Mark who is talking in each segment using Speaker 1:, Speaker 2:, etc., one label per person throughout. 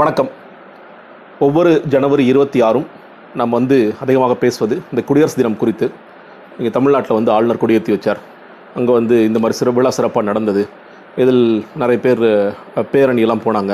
Speaker 1: வணக்கம். ஒவ்வொரு ஜனவரி இருபத்தி ஆறும் நம்ம வந்து அதிகமாக பேசுவது இந்த குடியரசு தினம் குறித்து. இங்கே தமிழ்நாட்டில் வந்து ஆளுநர் கொடியேற்றி வச்சார். அங்கே வந்து இந்த மாதிரி சிற விழா சிறப்பாக நடந்தது. இதில் நிறைய பேர் பேரணியெல்லாம் போனாங்க.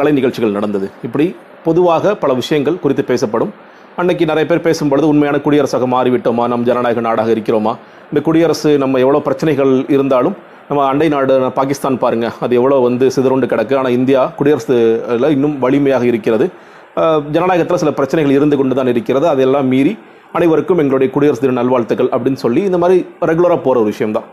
Speaker 1: கலை நிகழ்ச்சிகள் நடந்தது. இப்படி பொதுவாக பல விஷயங்கள் குறித்து பேசப்படும். அன்னைக்கு நிறைய பேர் பேசும்பொழுது உண்மையான குடியரசாக மாறிவிட்டோமா? நம் ஜனநாயக நாடாக இருக்கிறோமா? இந்த குடியரசு நம்ம எவ்வளோ பிரச்சனைகள் இருந்தாலும் நம்ம அண்டை நாடு பாகிஸ்தான் பாருங்கள் அது எவ்வளோ வந்து சிதறுண்டு கிடக்கு. ஆனால் இந்தியா குடியரசுல இன்னும் வலிமையாக இருக்கிறது. ஜனநாயகத்தில் சில பிரச்சனைகள் இருந்து கொண்டு தான் இருக்கிறது. அதெல்லாம் மீறி அனைவருக்கும் எங்களுடைய குடியரசு தின நல்வாழ்த்துக்கள் அப்படின்னு சொல்லி இந்த மாதிரி ரெகுலராக போகிற ஒரு விஷயம் தான்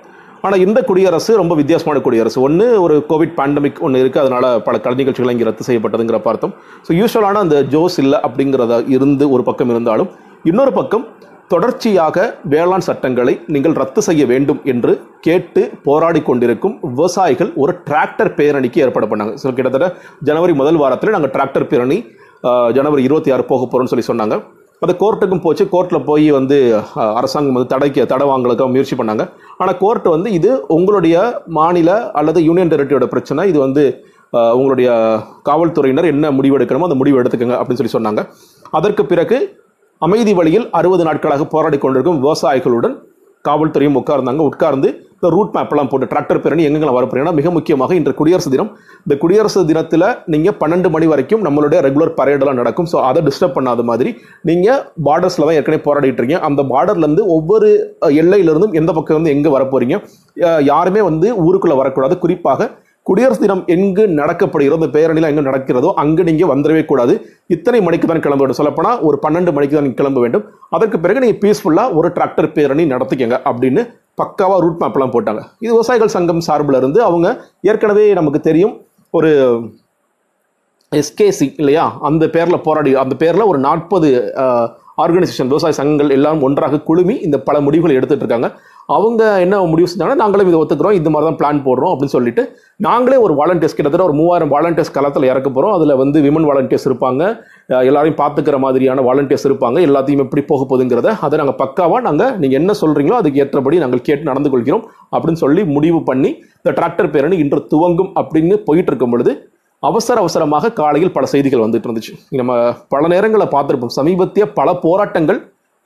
Speaker 1: ஆனால் இந்த குடியரசு ரொம்ப வித்தியாசமான குடியரசு. ஒன்று ஒரு கோவிட் பேண்டமிக் ஒன்று இருக்குது அதனால் பல கலை நிகழ்ச்சிகள் இங்கே ரத்து செய்யப்பட்டதுங்கிற பார்த்தோம். ஸோ யூஸ்வலான அந்த ஜோஸ் இல்லை அப்படிங்கிறத இருந்து ஒரு பக்கம் இருந்தாலும் இன்னொரு பக்கம் தொடர்ச்சியாக வேளாண் சட்டங்களை நீங்கள் ரத்து செய்ய வேண்டும் என்று கேட்டு போராடி கொண்டிருக்கும் விவசாயிகள் ஒரு டிராக்டர் பேரணிக்கு ஏற்பாடு பண்ணாங்க. ஸோ கிட்டத்தட்ட ஜனவரி முதல் வாரத்தில் நாங்கள் டிராக்டர் பேரணி ஜனவரி இருபத்தி ஆறு போக போகிறோம்னு சொல்லி சொன்னாங்க. அது கோர்ட்டுக்கும் போச்சு. கோர்ட்டில் போய் வந்து அரசாங்கம் வந்து தடைக்க தடை வாங்கலுக்காக முயற்சி பண்ணாங்க. ஆனால் கோர்ட் வந்து இது உங்களுடைய மாநில அல்லது யூனியன் டெரிட்டரியோட பிரச்சனை. இது வந்து உங்களுடைய காவல்துறையினர் என்ன முடிவு எடுக்கணுமோ அந்த முடிவு எடுத்துக்கோங்க அப்படின்னு சொல்லி சொன்னாங்க. அதற்கு பிறகு அமைதி வழியில் அறுபது நாட்களாக போராடி கொண்டிருக்கும் விவசாயிகளுடன் காவல்துறையும் உட்கார்ந்தாங்க உட்கார்ந்து இந்த ரூட் மேப்லாம் போட்டு டிராக்டர் பேரணி எங்கெங்கெல்லாம் வரப்போறீங்கன்னா மிக முக்கியமாக இன்று குடியரசு தினம். இந்த குடியரசு தினத்தில் நீங்கள் பன்னெண்டு மணி வரைக்கும் நம்மளுடைய ரெகுலர் பரேடெல்லாம் நடக்கும். ஸோ அதை டிஸ்டர்ப் பண்ணாத மாதிரி நீங்கள் பார்டர்ஸில் தான் ஏற்கனவே போராடிட்டு இருக்கீங்க. அந்த பார்டர்லேருந்து ஒவ்வொரு எல்லையிலிருந்தும் எந்த பக்கம் வந்து எங்கே வரப்போறீங்க? யாருமே வந்து ஊருக்குள்ளே வரக்கூடாது. குறிப்பாக குடியரசு தினம் எங்கு நடக்கப்படுகிறதோ பேரணியில் எங்கு நடக்கிறதோ அங்கு நீங்கள் வந்துடவே கூடாது. இத்தனை மணிக்கு தான் கிளம்ப வேண்டும். சொல்லப்போனால் ஒரு பன்னெண்டு மணிக்கு தான் கிளம்ப வேண்டும். அதற்கு பிறகு நீங்கள் பீஸ்ஃபுல்லாக ஒரு டிராக்டர் பேரணி நடத்திக்கங்க அப்படின்னு பக்காவாக ரூட் மேப்லாம் போட்டாங்க. இது விவசாயிகள் சங்கம் சார்பில் இருந்து அவங்க ஏற்கனவே நமக்கு தெரியும் ஒரு எஸ்கேசி இல்லையா? அந்த பேரில் போராடி அந்த பேரில் ஒரு நாற்பது ஆர்கனைசேஷன் விவசாய சங்கங்கள் எல்லாம் ஒன்றாக குழுமி இந்த பல முடிவுகளை எடுத்துட்டு இருக்காங்க. அவங்க என்ன முடிவு செஞ்சாங்கன்னா நாங்களும் இதை ஒத்துக்கிறோம் இந்த மாதிரி தான் பிளான் போடுறோம் அப்படின்னு சொல்லிட்டு நாங்களே ஒரு வாலண்டியர்ஸ் கிட்டத்தட்ட ஒரு மூவாயிரம் வாலண்டியர்ஸ் களத்தில் இறக்க போகிறோம் அதில் வந்து விமன் வாலண்டியர்ஸ் இருப்பாங்க. எல்லாரையும் பார்த்துக்கிற மாதிரியான வாலண்டியர்ஸ் இருப்பாங்க. எல்லாத்தையும் எப்படி போக போகுதுங்கிறத அதை நாங்கள் பக்காவாக நாங்கள் நீங்கள் என்ன சொல்கிறீங்களோ அதுக்கு ஏற்றபடி நாங்கள் கேட்டு நடந்து கொள்கிறோம் அப்படின்னு சொல்லி முடிவு பண்ணி இந்த டிராக்டர் பேரணி இன்று துவங்கும் அப்படின்னு போயிட்டு இருக்கும் பொழுது அவசர அவசரமாக காலையில் பல செய்திகள் வந்துட்டு இருந்துச்சு. நம்ம பல நேரங்களை பார்த்துருப்போம். சமீபத்திய பல போராட்டங்கள்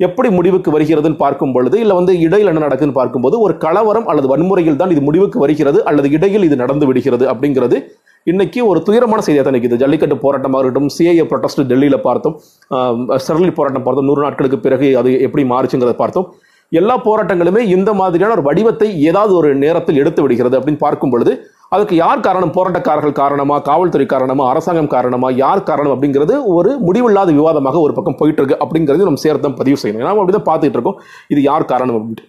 Speaker 1: எப்படி முடிவுக்கு வருகிறதுன்னு பார்க்கும் பொழுது இல்லை வந்து இடையில் என்ன நடக்குதுன்னு பார்க்கும்போது ஒரு கலவரம் அல்லது வன்முறையில் தான் இது முடிவுக்கு வருகிறது அல்லது இடையில் இது நடந்து விடுகிறது அப்படிங்கிறது இன்னைக்கு ஒரு துயரமான செய்தியாக தான் நிற்கிது ஜல்லிக்கட்டு போராட்டமாக இருக்கட்டும் சிஐஏ ப்ரொட்டஸ்ட் டெல்லியில் பார்த்தோம். ஸ்டெர்லிட் போராட்டம் பார்த்தோம். நூறு நாட்களுக்கு பிறகு அது எப்படி மாறுச்சுங்கிறத பார்த்தோம். எல்லா போராட்டங்களுமே இந்த மாதிரியான ஒரு வடிவத்தை ஏதாவது ஒரு நேரத்தில் எடுத்து விடுகிறது அப்படின்னு பார்க்கும் பொழுது அதுக்கு யார் காரணம்? போராட்டக்காரர்கள் காரணமா? காவல்துறை காரணமா? அரசாங்கம் காரணமா? யார் காரணம் அப்படிங்கிறது ஒரு முடிவில்லாத விவாதமாக ஒரு பக்கம் போயிட்டு இருக்கு அப்படிங்கிறது நம்ம சேர்த்தம் பதிவு செய்யணும். நாம அப்படிதான் பார்த்துட்டு இருக்கோம். இது யார் காரணம் அப்படின்ட்டு.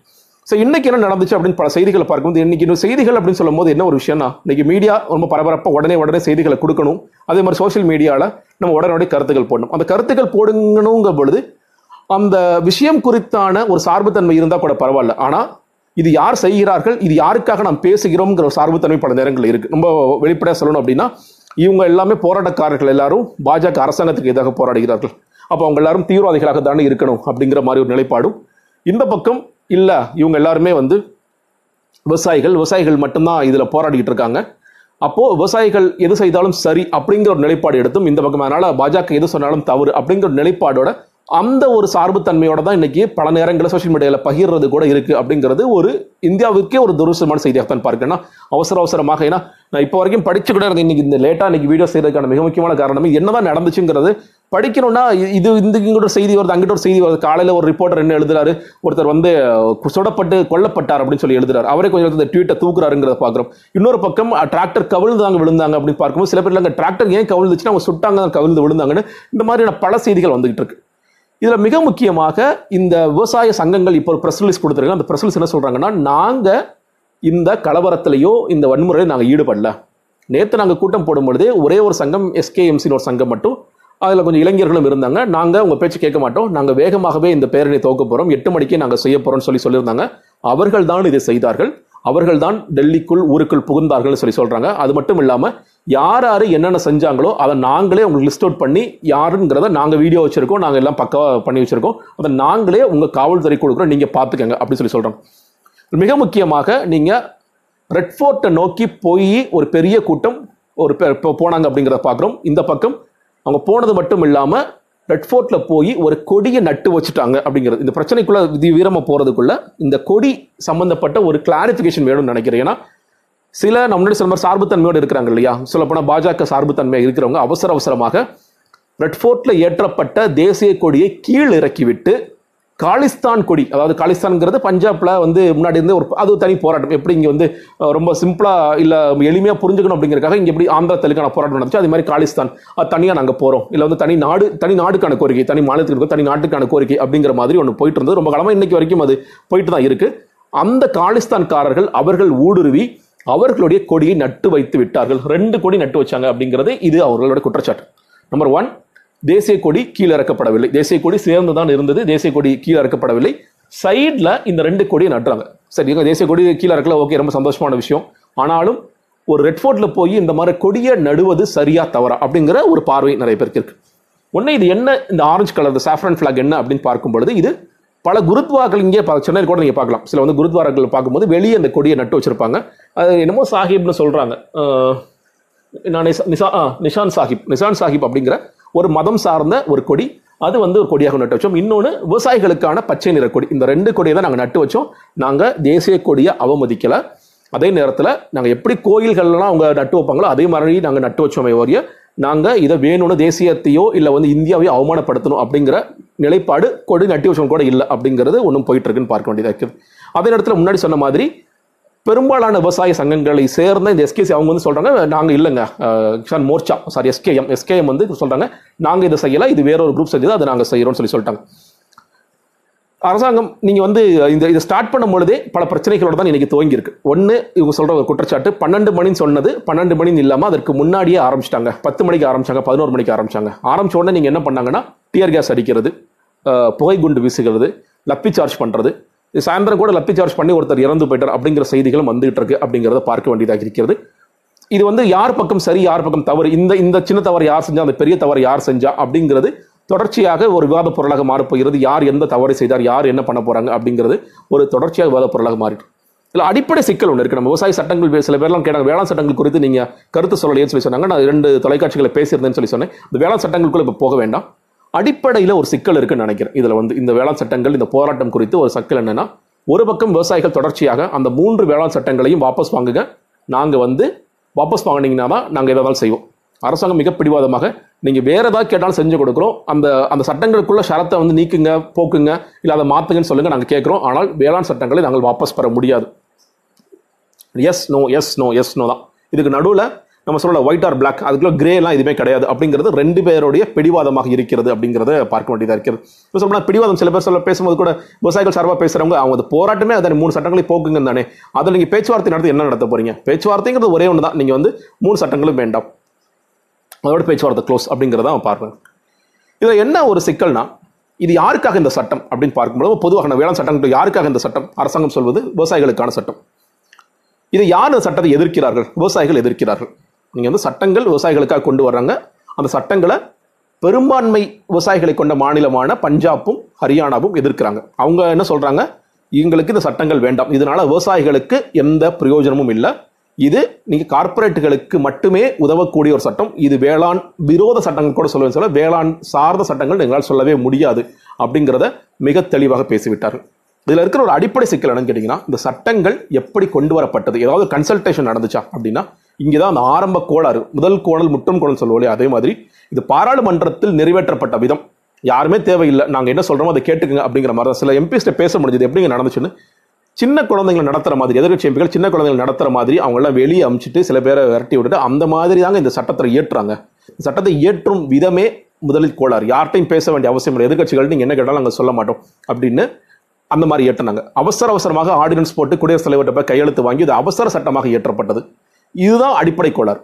Speaker 1: ஸோ இன்னைக்கு என்ன நடந்துச்சு அப்படின்னு பல செய்திகளை பார்க்கும்போது இன்னைக்கு இன்னும் செய்திகள் அப்படின்னு சொல்லும் போது என்ன ஒரு விஷயம்னா இன்னைக்கு மீடியா ரொம்ப பரபரப்பாக உடனே உடனே செய்திகளை கொடுக்கணும். அதே மாதிரி சோஷியல் மீடியாவில் நம்ம உடனே கருத்துக்கள் போடணும். அந்த கருத்துக்கள் போடுங்கணுங்கிற பொழுது அந்த விஷயம் குறித்தான ஒரு சார்புத்தன்மை இருந்தால் கூட பரவாயில்ல. ஆனால் இது யார் செய்கிறார்கள் இது யாருக்காக நாம் பேசுகிறோம்ங்கிற ஒரு சார்புத்தன்மை பல நேரங்கள் இருக்குது ரொம்ப வெளிப்படையாக சொல்லணும் அப்படின்னா இவங்க எல்லாமே போராட்டக்காரர்கள் எல்லாரும் பாஜக அரசாங்கத்துக்கு எதிராக போராடுகிறார்கள். அப்போ அவங்க எல்லாரும் தீவிரவாதிகளாக தானே இருக்கணும் அப்படிங்கிற மாதிரி ஒரு நிலைப்பாடும். இந்த பக்கம் இல்லை இவங்க எல்லாருமே வந்து விவசாயிகள் விவசாயிகள் மட்டும்தான் இதில் போராடிக்கிட்டு இருக்காங்க. அப்போது விவசாயிகள் எது செய்தாலும் சரி அப்படிங்கிற ஒரு நிலைப்பாடு எடுத்தும் இந்த பக்கம். அதனால் பாஜக எது சொன்னாலும் தவறு அப்படிங்கிற ஒரு நிலைப்பாடோட அந்த ஒரு சார்புத்தன்மையோட தான் இன்னைக்கு பல நேரங்களில் சோஷியல் மீடியாவில் பகிர்றது கூட இருக்கு அப்படிங்கிறது ஒரு இந்தியாவுக்கே ஒரு துருசமான செய்தியாகத்தான் பார்க்கணும் அவசர அவசரமாக ஏன்னா நான் இப்போ வரைக்கும் படிச்சு கூட இருந்தேன். இன்னைக்கு இந்த லேட்டாக இன்னைக்கு வீடியோ செய்யறதுக்கான மிக முக்கியமான காரணம் என்னதான் நடந்துச்சுங்கிறது. படிக்கணும்னா இது இந்த இங்கிட்ட ஒரு செய்தி வருது அங்கிட்ட ஒரு செய்தி வருது. காலையில் ஒரு ரிப்போர்ட்டர் என்ன எழுதுறாரு? ஒருத்தர் வந்து சுடப்பட்டு கொல்லப்பட்டார் அப்படின்னு சொல்லி எழுதுறாரு. அவரே கொஞ்சம் இந்த ட்வீட்டை தூக்குறாருங்கிறத பார்க்குறோம். இன்னொரு பக்கம் டிராக்டர் கவிழ்ந்தாங்க விழுந்தாங்க அப்படின்னு பார்க்கும்போது சில பேர் அங்கே டிராக்டர் ஏன் கவிழ்ந்துச்சுன்னா அவங்க சுட்டாங்க கவிழ்ந்து விழுந்தாங்கன்னு இந்த மாதிரியான பல செய்திகள் வந்துகிட்டு இருக்கு. இதில் மிக முக்கியமாக இந்த விவசாய சங்கங்கள் இப்போ ஒரு ப்ரெஸ் ரிலீஸ் கொடுத்துருக்காங்க. அந்த ப்ரெஸ் ரிலீஸ் என்ன சொல்கிறாங்கன்னா நாங்கள் இந்த கலவரத்திலையோ இந்த வன்முறையில நாங்கள் ஈடுபடல. நேற்று நாங்கள் கூட்டம் போடும் பொழுதே ஒரே ஒரு சங்கம் எஸ்கேஎம்சின்னு ஒரு சங்கம் மட்டும் அதில் கொஞ்சம் இளைஞர்களும் இருந்தாங்க. நாங்கள் உங்கள் பேச்சு கேட்க மாட்டோம். நாங்கள் வேகமாகவே இந்த பேரணி துவக்க போகிறோம் எட்டு மணிக்கே நாங்கள் செய்ய போகிறோம்னு சொல்லி சொல்லியிருந்தாங்க. அவர்கள் தான் இதை செய்தார்கள். அவர்கள் தான் டெல்லிக்குள் ஊருக்குள் புகுந்தார்கள்னு சொல்லி சொல்கிறாங்க அது மட்டும் இல்லாமல் யார் யார் என்னென்ன செஞ்சாங்களோ அதை நாங்களே உங்களுக்கு லிஸ்ட் அவுட் பண்ணி யாருங்கிறத நாங்கள் வீடியோ வச்சுருக்கோம் நாங்கள் எல்லாம் பக்காவாக பண்ணி வச்சுருக்கோம். அதை நாங்களே உங்கள் காவல்துறை கொடுக்குறோம் நீங்கள் பார்த்துக்கங்க அப்படின்னு சொல்லி சொல்கிறோம் மிக முக்கியமாக நீங்கள் ரெட் ஃபோர்ட்டை நோக்கி போய் ஒரு பெரிய கூட்டம் ஒரு இப்போ போனாங்க அப்படிங்கிறத பார்க்குறோம் இந்த பக்கம் அவங்க போனது மட்டும் இல்லாமல் ரெட்ஃபோர்ட்ல போய் ஒரு கொடியை நட்டு வச்சுட்டாங்க அப்படிங்கிறது. இந்த பிரச்சனைக்குள்ள விதி வீரமாக போகிறதுக்குள்ள இந்த கொடி சம்பந்தப்பட்ட ஒரு கிளாரிஃபிகேஷன் வேணும்னு நினைக்கிறேன். ஏன்னா சில நம்மளுடைய சில மாதிரி சார்புத்தன்மையோடு இருக்கிறாங்க இல்லையா? சொல்லப்போனால் பாஜக சார்புத்தன்மை இருக்கிறவங்க அவசர அவசரமாக ரெட்ஃபோர்ட்ல ஏற்றப்பட்ட தேசிய கொடியை கீழ் இறக்கிவிட்டு காலிஸ்தான் கொடி அதாவது காலிஸ்தான்ங்கிறது பஞ்சாப்ல வந்து முன்னாடி இருந்து ஒரு அது தனி போராட்டம். எப்படி இங்கே வந்து ரொம்ப சிம்பிளா இல்லை எளிமையா புரிஞ்சுக்கணும் அப்படிங்கிறக்காக இங்கே எப்படி ஆந்திரா தெலுங்கானா போராட்டம் நடந்துச்சு. அதே மாதிரி காலிஸ்தான் அது தனியாக நாங்கள் போகிறோம் இல்லை வந்து தனி நாடு தனி நாடுக்கான கோரிக்கை தனி மாநிலத்துக்கு தனி நாட்டுக்கான கோரிக்கை அப்படிங்கிற மாதிரி ஒன்று போயிட்டு இருந்தது. ரொம்ப காலமாக இன்னைக்கு வரைக்கும் அது போயிட்டு தான் இருக்கு. அந்த காலிஸ்தான்காரர்கள் அவர்கள் ஊடுருவி அவர்களுடைய கொடியை நட்டு வைத்து விட்டார்கள். ரெண்டு கொடி நட்டு வச்சாங்க அப்படிங்கிறது இது அவர்களோட குற்றச்சாட்டு. நம்பர் ஒன் தேசிய கொடி கீழே இறக்கப்படவில்லை. தேசிய கொடி சேர்ந்து தான் இருந்தது. தேசிய கொடி கீழே இறக்கப்படவில்லை. சைடில் இந்த ரெண்டு கொடியை நட்டுறாங்க. சரி இங்க தேசிய கொடி கீழே இறக்கல ஓகே ரொம்ப சந்தோஷமான விஷயம். ஆனாலும் ஒரு ரெட் ஃபோர்ட்டில் போய் இந்த மாதிரி கொடியை நடுவது சரியா தவறா அப்படிங்கிற ஒரு பார்வை நிறைய பேருக்கு இருக்கு. ஒன்று இது என்ன இந்த ஆரஞ்சு கலர் சாஃப்ரன் ஃபிளாக் என்ன அப்படின்னு பார்க்கும் பொழுது இது பல குருத்வார்கள் இங்கே சென்னையில் கூட நீங்கள் பார்க்கலாம். சில வந்து குருத்வாரங்கள் பார்க்கும்போது வெளியே அந்த கொடியை நட்டு வச்சிருப்பாங்க. அது என்னமோ சாஹிப்னு சொல்கிறாங்க நான் நிசா ஆ, நிஷான் சாஹிப் நிஷான் சாஹிப் அப்படிங்கிற ஒரு மதம் சார்ந்த ஒரு கொடி அது வந்து ஒரு கொடியாக நட்டு வச்சோம். இன்னொன்று விவசாயிகளுக்கான பச்சை நிற கொடி. இந்த ரெண்டு கொடியை தான் நாங்கள் நட்டு வச்சோம். நாங்கள் தேசிய கொடியை அவமதிக்கலை. அதே நேரத்தில் நாங்கள் எப்படி கோயில்கள்லாம் அவங்க நட்டு வைப்பாங்களோ அதே மாதிரி நாங்கள் நட்டு வச்சோமே ஒழிய நாங்கள் இதை வேணும்னு தேசியத்தையோ இல்லை வந்து இந்தியாவையோ அவமானப்படுத்தணும் அப்படிங்கிற நிலைப்பாடு கொடி நட்டி வச்சவங்க கூட இல்லை அப்படிங்கிறது ஒன்றும் போயிட்டு இருக்குன்னு பார்க்க வேண்டியதாக இருக்குது. அதே நேரத்தில் முன்னாடி சொன்ன மாதிரி பெரும்பாலான விவசாய சங்கங்களை சேர்ந்த இந்த எஸ்கேசி அவங்க வந்து சொல்றாங்க நாங்கள் இல்லைங்க. அஹ், Kisan Morcha sorry SKM SKM வந்து சொல்றாங்க நாங்கள் இதை செய்யல இது வேற ஒரு குரூப் செஞ்சது அதை நாங்கள் செய்யறோம்னு சொல்லி சொல்லிட்டாங்க. அரசாங்கம் நீங்கள் வந்து இந்த இதை ஸ்டார்ட் பண்ணும் பொழுதே பல பிரச்சனைகளோட தான் இன்னைக்கு துவங்கியிருக்கு. ஒன்று இவங்க சொல்ற ஒரு குற்றச்சாட்டு பன்னெண்டு மணின்னு சொன்னது பன்னெண்டு மணின்னு இல்லாமல் அதற்கு முன்னாடியே ஆரம்பிச்சிட்டாங்க. பத்து மணிக்கு ஆரம்பிச்சாங்க பதினோரு மணிக்கு ஆரம்பிச்சாங்க. ஆரம்பிச்ச உடனே நீங்கள் என்ன பண்ணாங்கன்னா டியர் கேஸ் அடிக்கிறது புகை குண்டு வீசுகிறது லப்பி சார்ஜ் பண்ணுறது சாயந்தரம் கூட லப்பி சார்ஜ் பண்ணி ஒருத்தர் இறந்து போயிட்டார் அப்படிங்கிற செய்திகளும் வந்துகிட்டு இருக்கு அப்படிங்கிறத பார்க்க வேண்டியதாக இருக்கிறது. இது வந்து யார் பக்கம் சரி யார் பக்கம் தவறு? இந்த இந்த சின்ன தவறு யார் செஞ்சா அந்த பெரிய தவறு யார் செஞ்சா அப்படிங்கிறது தொடர்ச்சியாக ஒரு விவாத பொருளாக மாறப்போகிறது. யார் எந்த தவறை செய்தார் யார் என்ன பண்ண போறாங்க அப்படிங்கிறது ஒரு தொடர்ச்சியாக விவாத பொருளாக மாறிட்டு. இல்லை அடிப்படை சிக்கல் ஒன்று இருக்கு. நம்ம விவசாய சட்டங்கள் சில பேர்லாம் கேட்டாங்க வேளாண் சட்டங்கள் குறித்து நீங்க கருத்து சொல்லலையேன்னு சொல்லி சொன்னாங்க. நான் ரெண்டு தொலைக்காட்சிகளை பேசியிருந்தேன்னு சொல்லி சொன்னேன். இந்த வேளாண் சட்டங்களுக்குள்ள இப்போ போக வேண்டாம். அடிப்படையில் ஒரு சிக்கல் இருக்குன்னு நினைக்கிறேன். இதில் வந்து இந்த வேளாண் சட்டங்கள் இந்த போராட்டம் குறித்து ஒரு சிக்கல் என்னன்னா ஒரு பக்கம் விவசாயிகள் தொடர்ச்சியாக அந்த மூன்று வேளாண் சட்டங்களையும் வாபஸ் வாங்குங்க. நாங்கள் வந்து வாபஸ் வாங்கினீங்கன்னா தான் நாங்கள் எதாவது செய்வோம். அரசாங்கம் மிக பிடிவாதமாக நீங்கள் வேறு ஏதாவது கேட்டாலும் செஞ்சு கொடுக்குறோம். அந்த அந்த சட்டங்களுக்குள்ள ஷரத்தை வந்து நீக்குங்க போக்குங்க இல்லை அதை மாற்றுங்கன்னு சொல்லுங்கள் நாங்கள் கேட்குறோம். ஆனால் வேளாண் சட்டங்களை நாங்கள் வாபஸ் பெற முடியாது. Yes no yes no yes no தான். இதுக்கு நடுவில் நம்ம சொல்ல ஒயிட் ஆர் பிளாக் அதுக்குள்ள கிரேலாம் எதுவுமே கிடையாது. அப்படிங்கிறது ரெண்டு பேருடைய பிடிவாதமாக இருக்கிறது அப்படிங்கிறத பார்க்க வேண்டியதாக இருக்கிறது இப்போ சொல்லலாம் பிடிவாதம் சில பேர் சொல்ல பேசும்போது கூட விவசாயிகள் சார்பாக பேசுறவங்க அவங்க அந்த போராட்டமே அதை மூணு சட்டங்களை போக்குங்க தானே. அதில் நீங்கள் பேச்சுவார்த்தை நடத்தி என்ன நடத்த போறீங்க? பேச்சுவார்த்தைங்கிறது ஒரே ஒன்று தான் நீங்கள் வந்து மூணு சட்டங்களும் வேண்டாம். அதோட பேச்சுவார்த்தை க்ளோஸ் அப்படிங்கிறத அவன் பார்ப்பேன் இதில் என்ன ஒரு சிக்கல்னா இது யாருக்காக இந்த சட்டம் அப்படின்னு பார்க்கும்போது பொதுவாக நான் வேளாண் சட்டம் யாருக்காக இந்த சட்டம்? அரசாங்கம் சொல்வது விவசாயிகளுக்கான சட்டம். இதை யார் இந்த சட்டத்தை எதிர்க்கிறார்கள்? விவசாயிகள் எதிர்க்கிறார்கள். நீங்கள் வந்து சட்டங்கள் விவசாயிகளுக்காக கொண்டு வர்றாங்க. அந்த சட்டங்களை பெரும்பான்மை விவசாயிகளை கொண்ட மாநிலமான பஞ்சாப்பும் ஹரியானாவும் எதிர்க்கிறாங்க. அவங்க என்ன சொல்கிறாங்க எங்களுக்கு இந்த சட்டங்கள் வேண்டாம். இதனால விவசாயிகளுக்கு எந்த பிரயோஜனமும் இல்லை. இது நீங்கள் கார்ப்பரேட்டுகளுக்கு மட்டுமே உதவக்கூடிய ஒரு சட்டம். இது வேளாண் விரோத சட்டங்கள் கூட சொல்லுவேன் சொல்ல வேளாண் சார்ந்த சட்டங்கள் எங்களால் சொல்லவே முடியாது அப்படிங்கிறத மிக தெளிவாக பேசிவிட்டார்கள் இதில் இருக்கிற ஒரு அடிப்படை சிக்கல் என்னன்னு கேட்டிங்கன்னா இந்த சட்டங்கள் எப்படி கொண்டு வரப்பட்டது? ஏதாவது கன்சல்டேஷன் நடந்துச்சா அப்படின்னா இங்கே தான் அந்த ஆரம்ப கோளாறு முதல் கோணல் முற்றும் கோணல் சொல்லுவோம் அதே மாதிரி இது பாராளுமன்றத்தில் நிறைவேற்றப்பட்ட விதம். யாருமே தேவையில்லை. நாங்கள் என்ன சொல்கிறோமோ அதை கேட்டுக்கங்க அப்படிங்கிற மாதிரி தான். சில எம்பிஸ்ட்டை பேச முடிஞ்சது. எப்படிங்க நடந்துச்சுன்னு? சின்ன குழந்தைங்களை நடத்துற மாதிரி எதிர்கட்சி எம்பிகள் சின்ன குழந்தைகள் நடத்துற மாதிரி அவங்களாம் வெளியே அமிச்சிட்டு சில பேரை விரட்டி விட்டுட்டு அந்த மாதிரி தாங்க இந்த சட்டத்தை ஏற்றுறாங்க இந்த சட்டத்தை ஏற்றும் விதமே முதலில் கோளாறு. யார்ட்டையும் பேச வேண்டிய அவசியம் இல்லை. எதிர்கட்சிகள் நீங்கள் என்ன கேட்டாலும் நாங்கள் சொல்ல மாட்டோம் அப்படின்னு அந்த மாதிரி ஏற்றினாங்க அவசர அவசரமாக ஆர்டினன்ஸ் போட்டு குடியரசுத் தலைவர்கிட்ட போய் கையெழுத்து வாங்கி இது அவசர சட்டமாக இயற்றப்பட்டது. இதுதான் அடிப்படை கோளாறு.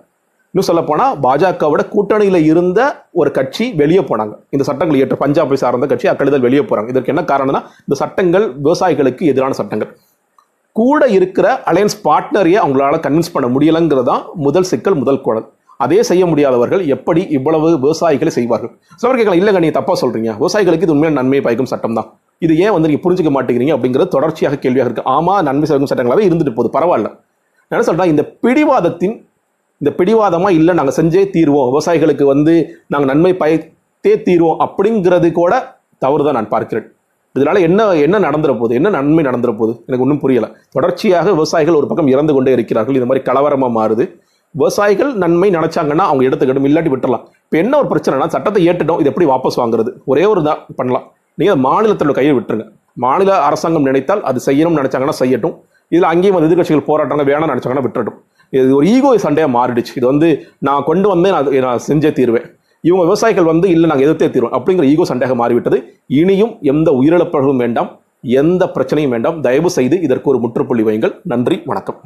Speaker 1: இன்னும் சொல்ல போனால் பாஜகவோட கூட்டணியில் இருந்த ஒரு கட்சி வெளியே போனாங்க. இந்த சட்டங்கள் இயற்ற பஞ்சாபை சார்ந்த கட்சி அக்கடிதல் வெளியே போகிறாங்க இதற்கு என்ன காரணம்னா இந்த சட்டங்கள் விவசாயிகளுக்கு எதிரான சட்டங்கள். கூட இருக்கிற அலையன்ஸ் பார்ட்னரையே அவங்களால கன்வின்ஸ் பண்ண முடியலைங்கிறது தான் முதல் சிக்கல் முதல் குழல் அதே செய்ய முடியாதவர்கள் எப்படி இவ்வளவு விவசாயிகளை செய்வார்கள்? சிலர் கேட்கலாம் இல்லைங்க நீங்கள் தப்பாக சொல்கிறீங்க விவசாயிகளுக்கு இது உண்மையான நன்மை பயக்கும் சட்டம் தான். இது ஏன் வந்து நீங்கள் புரிஞ்சுக்க மாட்டேங்கிறீங்க அப்படிங்கிறது தொடர்ச்சியாக கேள்வியாக இருக்குது ஆமாம் நன்மை சேர்க்கும் சட்டங்களாகவே இருந்துட்டு போகுது. பரவாயில்ல. என்ன சொல்றேன் இந்த பிடிவாதத்தின் இந்த பிடிவாதமா இல்லை நாங்கள் செஞ்சே தீர்வோம். விவசாயிகளுக்கு வந்து நாங்கள் நன்மை பயத்தே தீர்வோம் அப்படிங்கிறது கூட தவறு தான் நான் பார்க்கிறேன். இதனால என்ன என்ன நடந்துற போகுது? என்ன நன்மை நடந்துற போகுது? எனக்கு ஒன்றும் புரியல. தொடர்ச்சியாக விவசாயிகள் ஒரு பக்கம் இறந்து கொண்டே இருக்கிறார்கள். இது மாதிரி கலவரமா மாறுது. விவசாயிகள் நன்மை நினைச்சாங்கன்னா அவங்க எடுத்துக்கிட்டும் இல்லாட்டி விட்டுலாம் இப்போ என்ன ஒரு பிரச்சனைனா சட்டத்தை ஏற்றுட்டோம் இது எப்படி வாபஸ் வாங்குறது? ஒரே ஒரு தான் பண்ணலாம். நீங்கள் மாநிலத்தோட கையை விட்டுருங்க. மாநில அரசாங்கம் நினைத்தால் அது செய்யணும்னு நினைச்சாங்கன்னா செய்யட்டும். இதில் அங்கேயும் வந்து எதிர்கட்சிகள் போராட்டாங்க வேணாம்னு நினைச்சாங்கன்னா விட்டுறட்டும். இது ஒரு ஈகோ சண்டையாக மாறிடுச்சு. இது வந்து நான் கொண்டு வந்தேன் நான் நான் செஞ்சே தீருவேன். இவங்க விவசாயிகள் வந்து இல்லை நாங்கள் எதிர்த்தே தீர்வோம். அப்படிங்கிற ஈகோ சண்டையாக மாறிவிட்டது. இனியும் எந்த உயிரிழப்புகளும் வேண்டாம் எந்த பிரச்சனையும் வேண்டாம். தயவு செய்து இதற்கு ஒரு முற்றுப்புள்ளி வையுங்கள். நன்றி வணக்கம்.